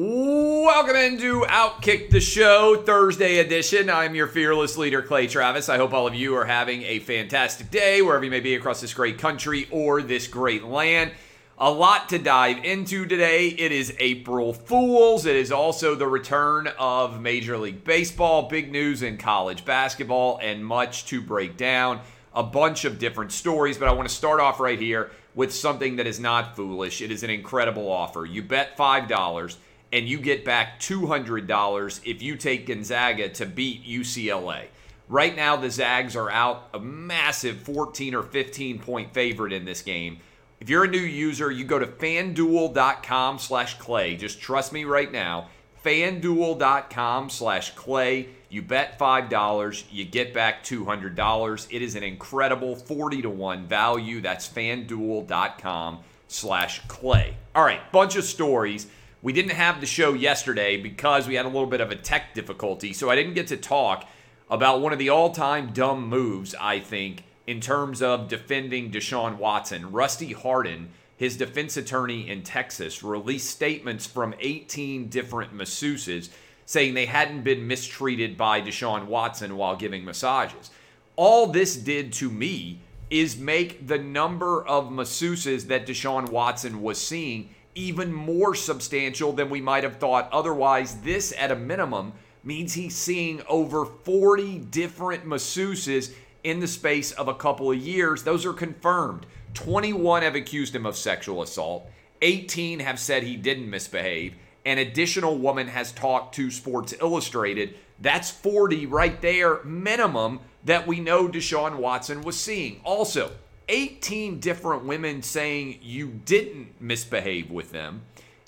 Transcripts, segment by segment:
Welcome into Outkick the Show, Thursday edition. I'm your fearless leader, Clay Travis. I hope all of you are having a fantastic day wherever you may be across this great country or this great land. A lot to dive into today. It is April Fools. It is also the return of Major League Baseball, big news in college basketball, and much to break down. A bunch of different stories, but I want to start off right here with something that is not foolish. It is an incredible offer. You bet $5 and you get back $200 if you take Gonzaga to beat UCLA. Right now, the Zags are out a massive 14 or 15 point favorite in this game. If you're a new user, you go to fanduel.com slash clay. Just trust me right now. Fanduel.com slash clay. You bet $5, you get back $200. It is an incredible 40 to 1 value. That's fanduel.com slash clay. All right, bunch of stories. We didn't have the show yesterday because we had a little bit of a tech difficulty, so I didn't get to talk about one of the all time dumb moves, I think, in terms of defending Deshaun Watson. Rusty Hardin, his defense attorney in Texas, released statements from 18 different masseuses saying they hadn't been mistreated by Deshaun Watson while giving massages. All this did to me is make the number of masseuses that Deshaun Watson was seeing even more substantial than we might have thought. Otherwise, this at a minimum means he's seeing over 40 different masseuses in the space of a couple of years. Those are confirmed. 21 have accused him of sexual assault, 18 have said he didn't misbehave. An additional woman has talked to Sports Illustrated. That's 40 right there, minimum, that we know Deshaun Watson was seeing. Also, 18 different women saying you didn't misbehave with them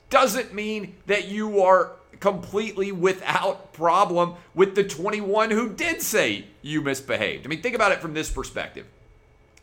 doesn't mean that you are completely without problem with the 21 who did say you misbehaved. I mean, think about it from this perspective.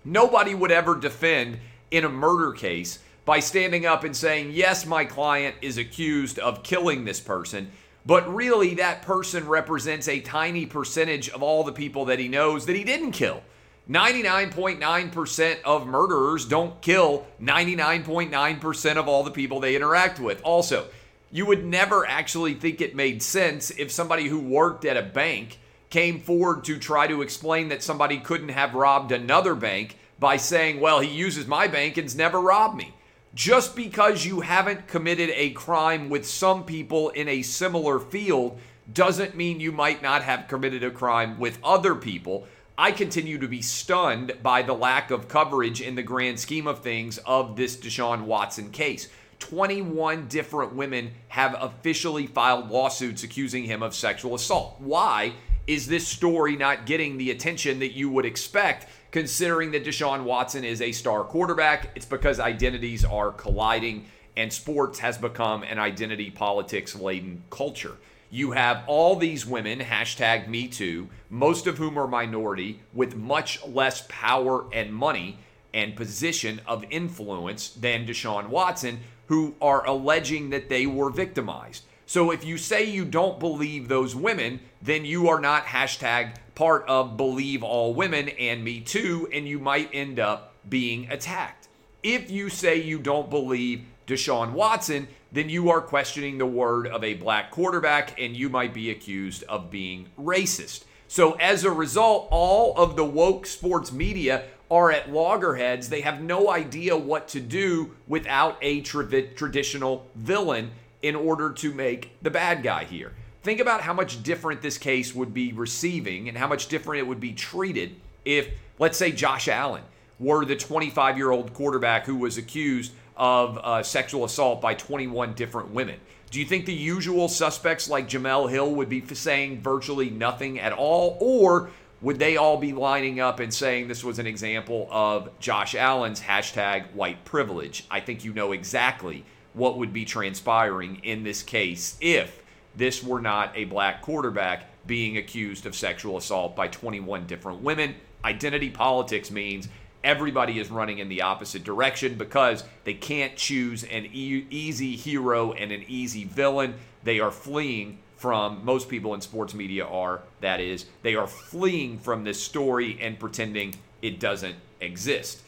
Nobody would ever defend in a murder case by standing up and saying, Yes, my client is accused of killing this person. But really, that person represents a tiny percentage of all the people that he knows that he didn't kill. 99.9% of murderers don't kill 99.9% of all the people they interact with. Also, you would never actually think it made sense if somebody who worked at a bank came forward to try to explain that somebody couldn't have robbed another bank by saying, well, he uses my bank and's never robbed me. Just because you haven't committed a crime with some people in a similar field doesn't mean you might not have committed a crime with other people. I continue to be stunned by the lack of coverage in the grand scheme of things of this Deshaun Watson case. 21 different women have officially filed lawsuits accusing him of sexual assault. Why is this story not getting the attention that you would expect, considering that Deshaun Watson is a star quarterback? It's because identities are colliding and sports has become an identity politics laden culture. You have all these women, hashtag me too, most of whom are minority, with much less power and money and position of influence than Deshaun Watson, who are alleging that they were victimized. So if you say you don't believe those women, then you are not hashtag part of believe all women and me too, and you might end up being attacked. If you say you don't believe Deshaun Watson, then you are questioning the word of a black quarterback and you might be accused of being racist. So, as a result, all of the woke sports media are at loggerheads. They have no idea what to do without a tra- traditional villain in order to make the bad guy here. Think about how much different this case would be receiving and how much different it would be treated if, let's say, Josh Allen were the 25 year old quarterback who was accused of uh, sexual assault by 21 different women. Do you think the usual suspects like Jemele Hill would be saying virtually nothing at all? Or would they all be lining up and saying this was an example of Josh Allen's hashtag white privilege? I think you know exactly what would be transpiring in this case if this were not a black quarterback being accused of sexual assault by 21 different women. Identity politics means everybody is running in the opposite direction because they can't choose an e- easy hero and an easy villain. They are fleeing from, most people in sports media are, that is, they are fleeing from this story and pretending it doesn't exist.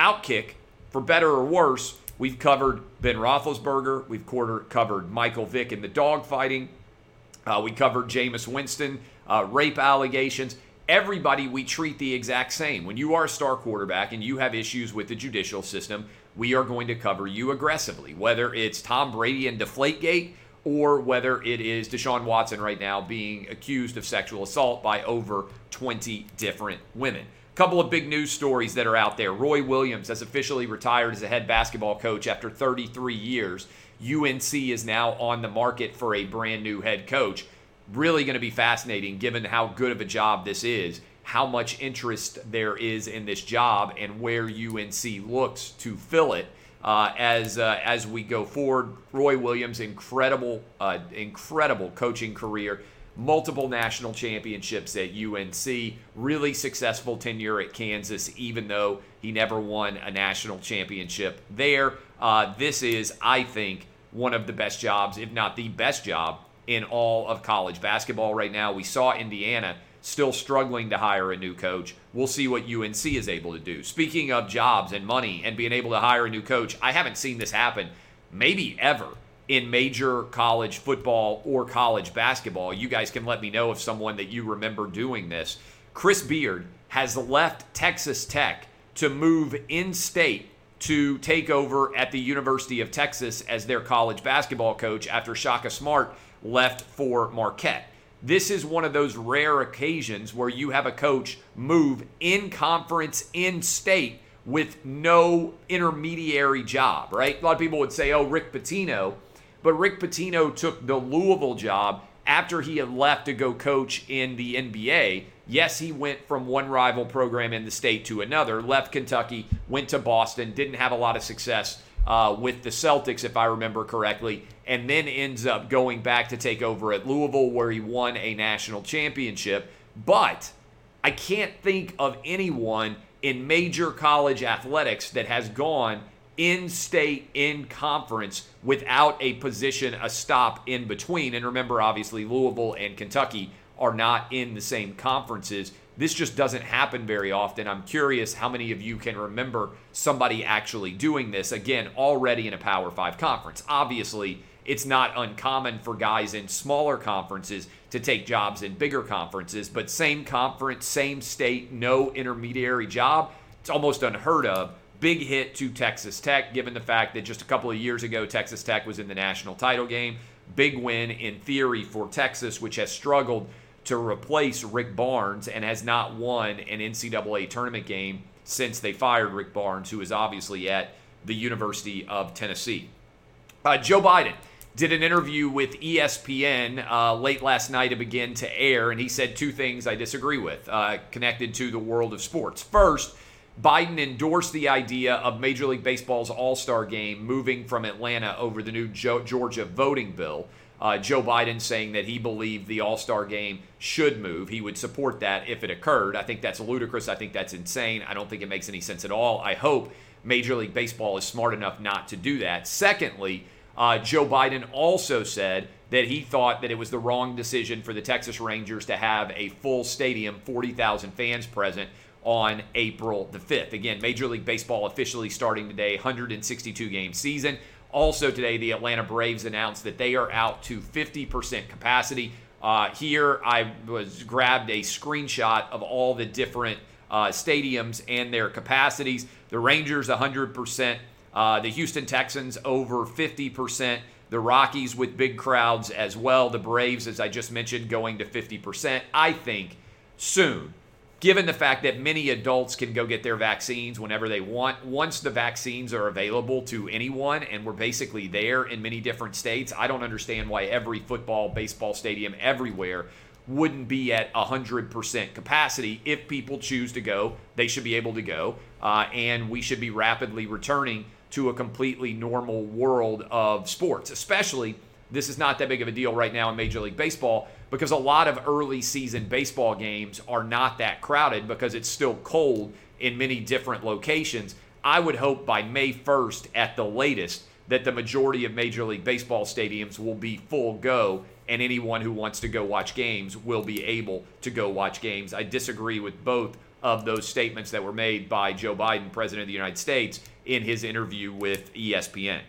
Outkick, for better or worse, we've covered Ben Roethlisberger, we've quarter covered Michael Vick in the dogfighting, uh, we covered Jameis Winston, uh, rape allegations everybody we treat the exact same. When you are a star quarterback and you have issues with the judicial system, we are going to cover you aggressively, whether it's Tom Brady and Deflategate or whether it is Deshaun Watson right now being accused of sexual assault by over 20 different women. A couple of big news stories that are out there. Roy Williams has officially retired as a head basketball coach after 33 years. UNC is now on the market for a brand new head coach really going to be fascinating given how good of a job this is, how much interest there is in this job, and where UNC looks to fill it. Uh, as uh, as we go forward, Roy Williams, incredible, uh, incredible coaching career, multiple national championships at UNC, really successful tenure at Kansas, even though he never won a national championship there. Uh, this is, I think, one of the best jobs, if not the best job, in all of college basketball right now. We saw Indiana still struggling to hire a new coach. We'll see what UNC is able to do. Speaking of jobs and money and being able to hire a new coach, I haven't seen this happen maybe ever in major college football or college basketball. You guys can let me know if someone that you remember doing this. Chris Beard has left Texas Tech to move in state to take over at the University of Texas as their college basketball coach after Shaka Smart left for Marquette. This is one of those rare occasions where you have a coach move in conference, in state, with no intermediary job, right? A lot of people would say, oh, Rick Pitino. But Rick Pitino took the Louisville job after he had left to go coach in the NBA. Yes, he went from one rival program in the state to another, left Kentucky, went to Boston, didn't have a lot of success uh, with the Celtics, if I remember correctly, and then ends up going back to take over at Louisville, where he won a national championship. But I can't think of anyone in major college athletics that has gone in state, in conference, without a position, a stop in between. And remember, obviously, Louisville and Kentucky are not in the same conferences. This just doesn't happen very often. I'm curious how many of you can remember somebody actually doing this, again, already in a Power Five conference. Obviously, it's not uncommon for guys in smaller conferences to take jobs in bigger conferences, but same conference, same state, no intermediary job. It's almost unheard of. Big hit to Texas Tech, given the fact that just a couple of years ago, Texas Tech was in the national title game. Big win in theory for Texas, which has struggled to replace Rick Barnes and has not won an NCAA tournament game since they fired Rick Barnes, who is obviously at the University of Tennessee. Uh, Joe Biden did an interview with ESPN uh, late last night to begin to air, and he said two things I disagree with uh, connected to the world of sports. First, Biden endorsed the idea of Major League Baseball's All Star game moving from Atlanta over the new Georgia voting bill. Uh, Joe Biden saying that he believed the All Star game should move. He would support that if it occurred. I think that's ludicrous. I think that's insane. I don't think it makes any sense at all. I hope Major League Baseball is smart enough not to do that. Secondly, uh, Joe Biden also said that he thought that it was the wrong decision for the Texas Rangers to have a full stadium, 40,000 fans present on April the 5th. Again, Major League Baseball officially starting today, 162 game season. Also, today, the Atlanta Braves announced that they are out to 50% capacity. Uh, here, I was grabbed a screenshot of all the different uh, stadiums and their capacities. The Rangers, 100%. Uh, the Houston Texans, over 50%. The Rockies with big crowds as well. The Braves, as I just mentioned, going to 50%. I think soon given the fact that many adults can go get their vaccines whenever they want. Once the vaccines are available to anyone and we're basically there in many different states, I don't understand why every football, baseball stadium everywhere wouldn't be at 100% capacity. If people choose to go, they should be able to go. Uh, and we should be rapidly returning to a completely normal world of sports, especially this is not that big of a deal right now in Major League Baseball because a lot of early season baseball games are not that crowded because it's still cold in many different locations. I would hope by May 1st at the latest that the majority of Major League Baseball stadiums will be full go and anyone who wants to go watch games will be able to go watch games. I disagree with both of those statements that were made by Joe Biden, President of the United States, in his interview with ESPN.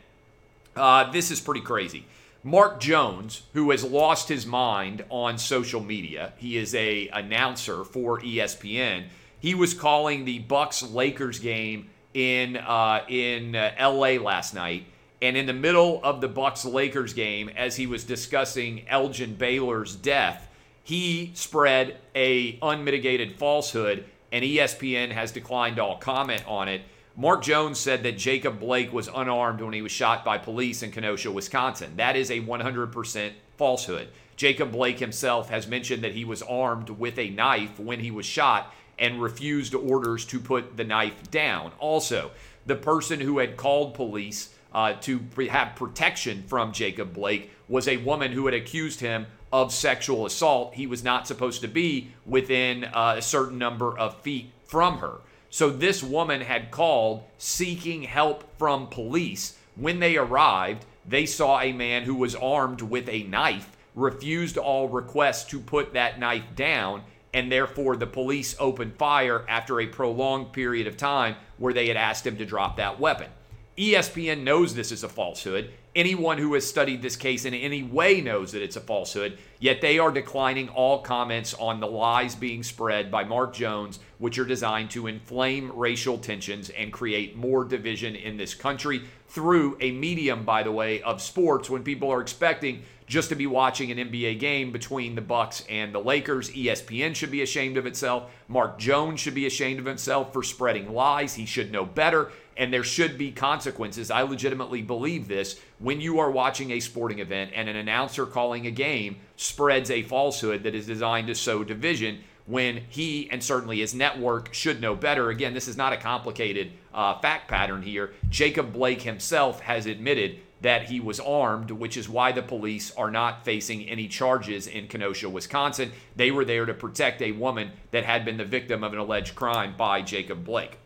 Uh, this is pretty crazy. Mark Jones, who has lost his mind on social media, he is a announcer for ESPN. He was calling the Bucks Lakers game in uh, in uh, L.A. last night, and in the middle of the Bucks Lakers game, as he was discussing Elgin Baylor's death, he spread a unmitigated falsehood, and ESPN has declined all comment on it. Mark Jones said that Jacob Blake was unarmed when he was shot by police in Kenosha, Wisconsin. That is a 100% falsehood. Jacob Blake himself has mentioned that he was armed with a knife when he was shot and refused orders to put the knife down. Also, the person who had called police uh, to have protection from Jacob Blake was a woman who had accused him of sexual assault. He was not supposed to be within uh, a certain number of feet from her. So this woman had called seeking help from police. When they arrived, they saw a man who was armed with a knife, refused all requests to put that knife down, and therefore the police opened fire after a prolonged period of time where they had asked him to drop that weapon. ESPN knows this is a falsehood. Anyone who has studied this case in any way knows that it's a falsehood, yet they are declining all comments on the lies being spread by Mark Jones, which are designed to inflame racial tensions and create more division in this country through a medium, by the way, of sports when people are expecting just to be watching an NBA game between the Bucks and the Lakers. ESPN should be ashamed of itself. Mark Jones should be ashamed of himself for spreading lies. He should know better and there should be consequences. I legitimately believe this. When you are watching a sporting event and an announcer calling a game spreads a falsehood that is designed to sow division, when he and certainly his network should know better. Again, this is not a complicated uh, fact pattern here. Jacob Blake himself has admitted that he was armed, which is why the police are not facing any charges in Kenosha, Wisconsin. They were there to protect a woman that had been the victim of an alleged crime by Jacob Blake.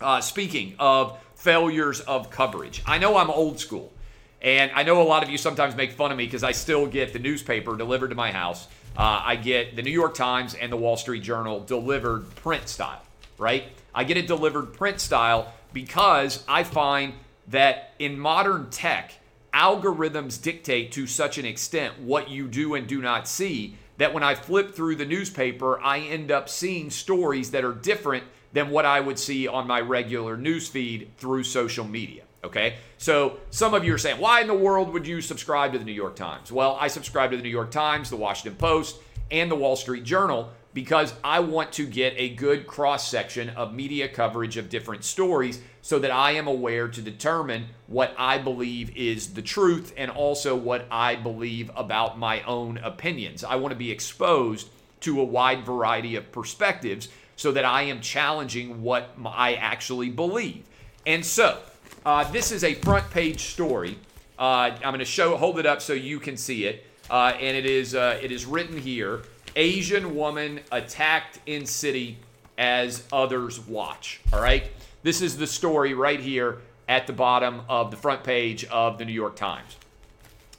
Uh, speaking of failures of coverage, I know I'm old school. And I know a lot of you sometimes make fun of me because I still get the newspaper delivered to my house. Uh, I get the New York Times and the Wall Street Journal delivered print style, right? I get it delivered print style because I find that in modern tech, algorithms dictate to such an extent what you do and do not see that when I flip through the newspaper, I end up seeing stories that are different than what I would see on my regular news feed through social media. Okay, so some of you are saying, why in the world would you subscribe to the New York Times? Well, I subscribe to the New York Times, the Washington Post, and the Wall Street Journal because I want to get a good cross section of media coverage of different stories so that I am aware to determine what I believe is the truth and also what I believe about my own opinions. I want to be exposed to a wide variety of perspectives so that I am challenging what I actually believe. And so, uh, this is a front page story. Uh, I'm going to show, hold it up so you can see it. Uh, and it is, uh, it is written here Asian woman attacked in city as others watch. All right. This is the story right here at the bottom of the front page of the New York Times.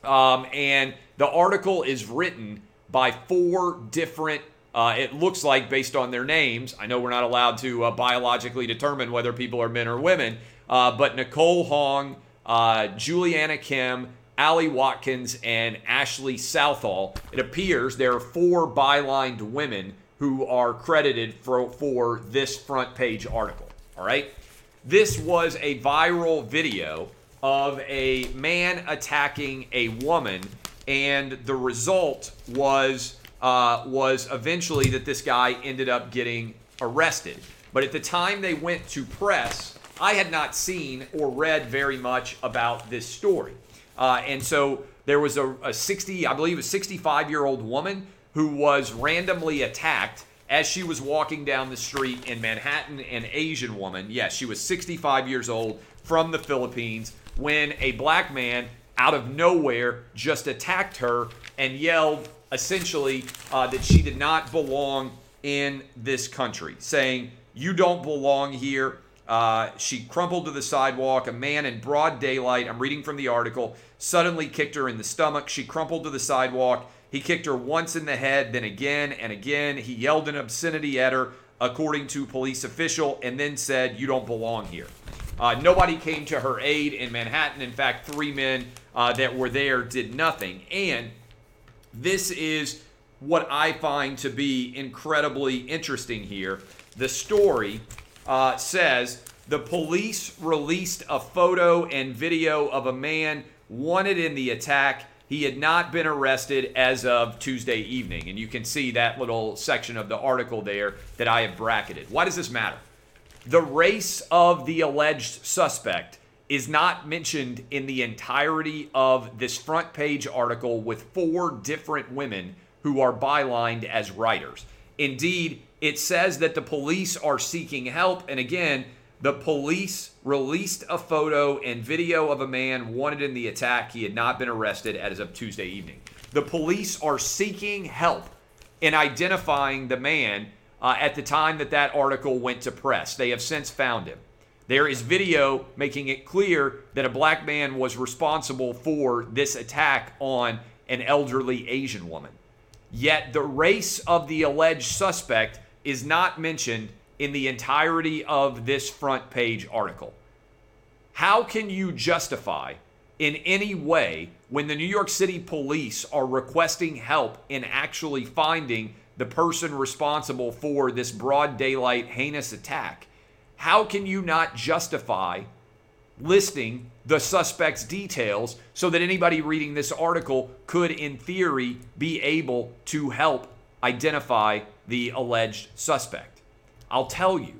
Um, and the article is written by four different uh, it looks like, based on their names, I know we're not allowed to uh, biologically determine whether people are men or women, uh, but Nicole Hong, uh, Juliana Kim, Ali Watkins, and Ashley Southall. It appears there are four bylined women who are credited for, for this front page article. All right. This was a viral video of a man attacking a woman, and the result was uh, was eventually that this guy ended up getting arrested. But at the time they went to press, I had not seen or read very much about this story. Uh, and so there was a, a 60, I believe, a 65 year old woman who was randomly attacked as she was walking down the street in Manhattan, an Asian woman. Yes, she was 65 years old, from the Philippines when a black man out of nowhere just attacked her and yelled essentially uh, that she did not belong in this country, saying, You don't belong here. Uh, she crumpled to the sidewalk. A man in broad daylight, I'm reading from the article, suddenly kicked her in the stomach. She crumpled to the sidewalk. He kicked her once in the head, then again and again. He yelled an obscenity at her, according to police official, and then said, You don't belong here. Uh, nobody came to her aid in Manhattan. In fact, three men uh, that were there did nothing. And this is what I find to be incredibly interesting here. The story uh, says the police released a photo and video of a man wanted in the attack. He had not been arrested as of Tuesday evening. And you can see that little section of the article there that I have bracketed. Why does this matter? The race of the alleged suspect is not mentioned in the entirety of this front page article with four different women who are bylined as writers. Indeed, it says that the police are seeking help. And again, the police released a photo and video of a man wanted in the attack. He had not been arrested as of Tuesday evening. The police are seeking help in identifying the man uh, at the time that that article went to press. They have since found him. There is video making it clear that a black man was responsible for this attack on an elderly Asian woman. Yet the race of the alleged suspect is not mentioned in the entirety of this front page article. How can you justify in any way when the New York City police are requesting help in actually finding the person responsible for this broad daylight heinous attack? how can you not justify listing the suspect's details so that anybody reading this article could, in theory, be able to help identify the alleged suspect? I'll tell you,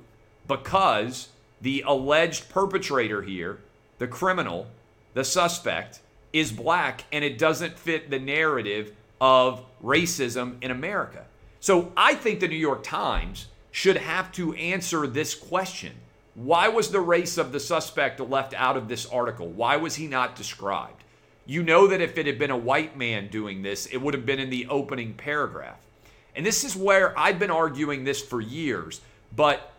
because the alleged perpetrator here, the criminal, the suspect, is black and it doesn't fit the narrative of racism in America. So I think the New York Times should have to answer this question. Why was the race of the suspect left out of this article? Why was he not described? You know that if it had been a white man doing this, it would have been in the opening paragraph. And this is where I've been arguing this for years. But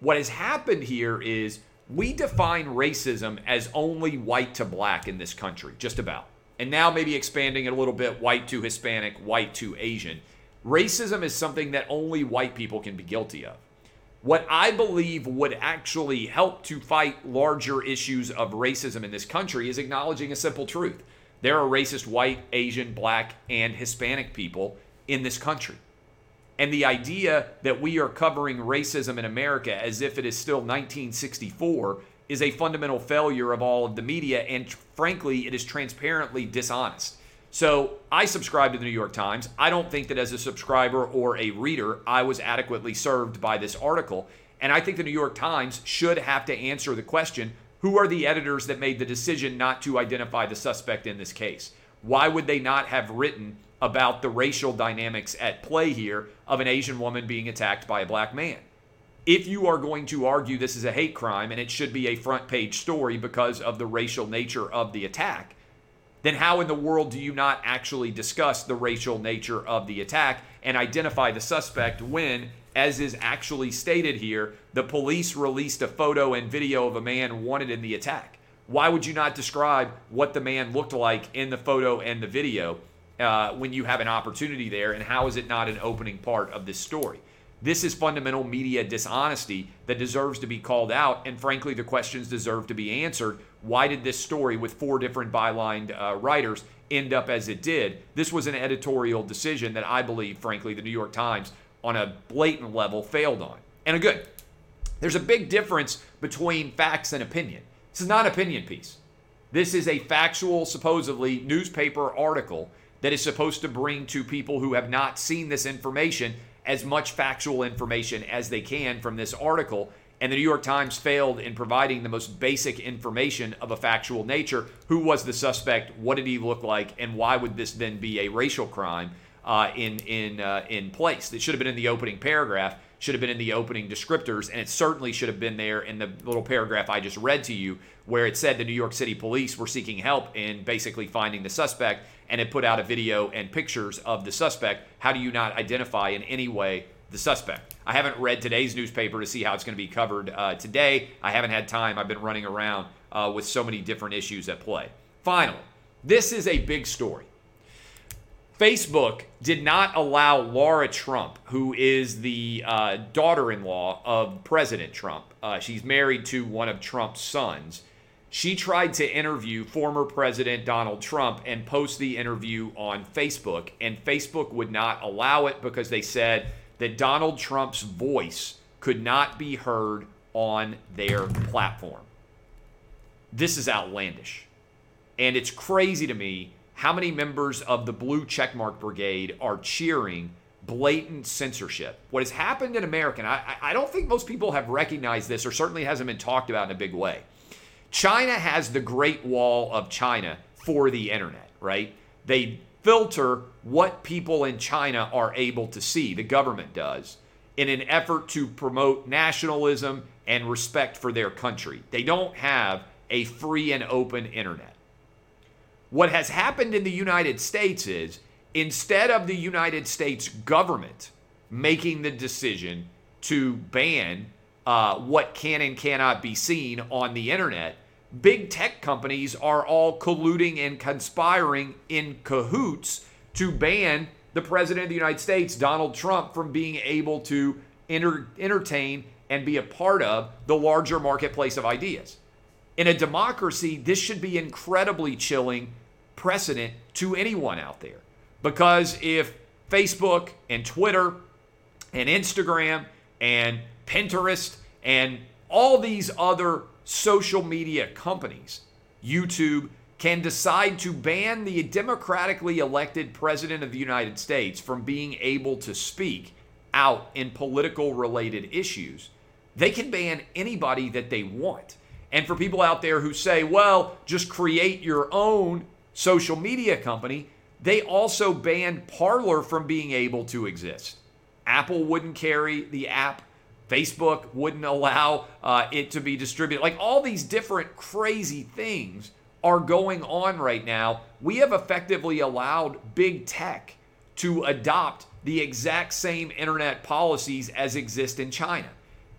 what has happened here is we define racism as only white to black in this country, just about. And now maybe expanding it a little bit white to Hispanic, white to Asian. Racism is something that only white people can be guilty of. What I believe would actually help to fight larger issues of racism in this country is acknowledging a simple truth. There are racist white, Asian, black, and Hispanic people in this country. And the idea that we are covering racism in America as if it is still 1964 is a fundamental failure of all of the media, and frankly, it is transparently dishonest. So I subscribe to the New York Times. I don't think that as a subscriber or a reader, I was adequately served by this article. And I think the New York Times should have to answer the question who are the editors that made the decision not to identify the suspect in this case? Why would they not have written about the racial dynamics at play here of an Asian woman being attacked by a black man? If you are going to argue this is a hate crime and it should be a front page story because of the racial nature of the attack, then how in the world do you not actually discuss the racial nature of the attack and identify the suspect when, as is actually stated here, the police released a photo and video of a man wanted in the attack? Why would you not describe what the man looked like in the photo and the video uh, when you have an opportunity there? And how is it not an opening part of this story? This is fundamental media dishonesty that deserves to be called out. And frankly, the questions deserve to be answered why did this story with four different bylined uh, writers end up as it did? This was an editorial decision that I believe, frankly, the New York Times on a blatant level failed on. And a good. There's a big difference between facts and opinion. This is not an opinion piece. This is a factual, supposedly, newspaper article that is supposed to bring to people who have not seen this information as much factual information as they can from this article and the New York Times failed in providing the most basic information of a factual nature. Who was the suspect? What did he look like? And why would this then be a racial crime uh, in in uh, in place? It should have been in the opening paragraph. Should have been in the opening descriptors, and it certainly should have been there in the little paragraph I just read to you, where it said the New York City police were seeking help in basically finding the suspect, and it put out a video and pictures of the suspect. How do you not identify in any way the suspect? I haven't read today's newspaper to see how it's going to be covered uh, today. I haven't had time. I've been running around uh, with so many different issues at play. Finally, this is a big story. Facebook did not allow Lara Trump, who is the uh, daughter in law of President Trump, uh, she's married to one of Trump's sons. She tried to interview former President Donald Trump and post the interview on Facebook, and Facebook would not allow it because they said that Donald Trump's voice could not be heard on their platform. This is outlandish. And it's crazy to me how many members of the blue checkmark brigade are cheering blatant censorship. What has happened in America, and I, I don't think most people have recognized this or certainly hasn't been talked about in a big way. China has the Great Wall of China for the internet, right? They filter what people in China are able to see, the government does, in an effort to promote nationalism and respect for their country. They don't have a free and open internet. What has happened in the United States is instead of the United States government making the decision to ban uh, what can and cannot be seen on the internet, big tech companies are all colluding and conspiring in cahoots to ban the President of the United States, Donald Trump, from being able to enter, entertain and be a part of the larger marketplace of ideas. In a democracy, this should be incredibly chilling precedent to anyone out there. Because if Facebook and Twitter and Instagram and Pinterest and all these other social media companies, YouTube, can decide to ban the democratically elected president of the United States from being able to speak out in political related issues, they can ban anybody that they want. And for people out there who say, well, just create your own social media company, they also banned Parler from being able to exist. Apple wouldn't carry the app. Facebook wouldn't allow uh, it to be distributed. Like all these different crazy things are going on right now. We have effectively allowed big tech to adopt the exact same internet policies as exist in China.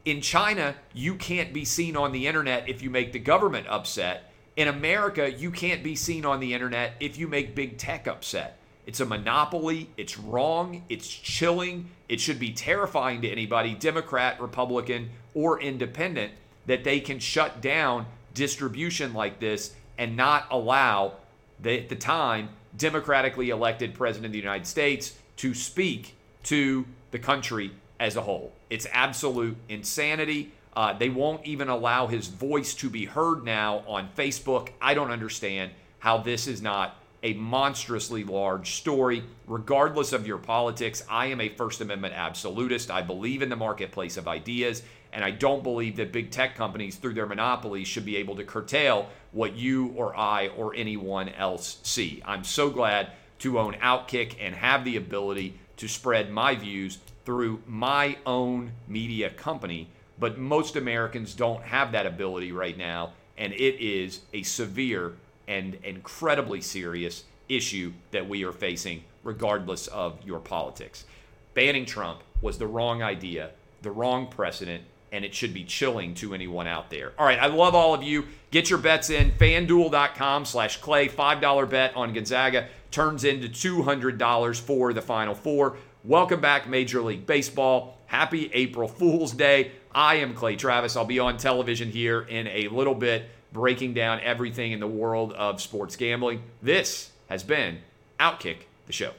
In China, you can't be seen on the internet if you make the government upset. In America, you can't be seen on the internet if you make big tech upset. It's a monopoly. It's wrong. It's chilling. It should be terrifying to anybody, Democrat, Republican, or independent, that they can shut down distribution like this and not allow, the, at the time, democratically elected president of the United States to speak to the country as a whole. It's absolute insanity. Uh, they won't even allow his voice to be heard now on Facebook. I don't understand how this is not a monstrously large story. Regardless of your politics, I am a First Amendment absolutist. I believe in the marketplace of ideas, and I don't believe that big tech companies, through their monopolies, should be able to curtail what you or I or anyone else see. I'm so glad to own Outkick and have the ability to spread my views through my own media company but most Americans don't have that ability right now, and it is a severe and incredibly serious issue that we are facing, regardless of your politics. Banning Trump was the wrong idea, the wrong precedent, and it should be chilling to anyone out there. All right, I love all of you. Get your bets in. FanDuel.com slash Clay. $5 bet on Gonzaga turns into $200 for the Final Four. Welcome back, Major League Baseball. Happy April Fool's Day. I am Clay Travis. I'll be on television here in a little bit, breaking down everything in the world of sports gambling. This has been Outkick the Show.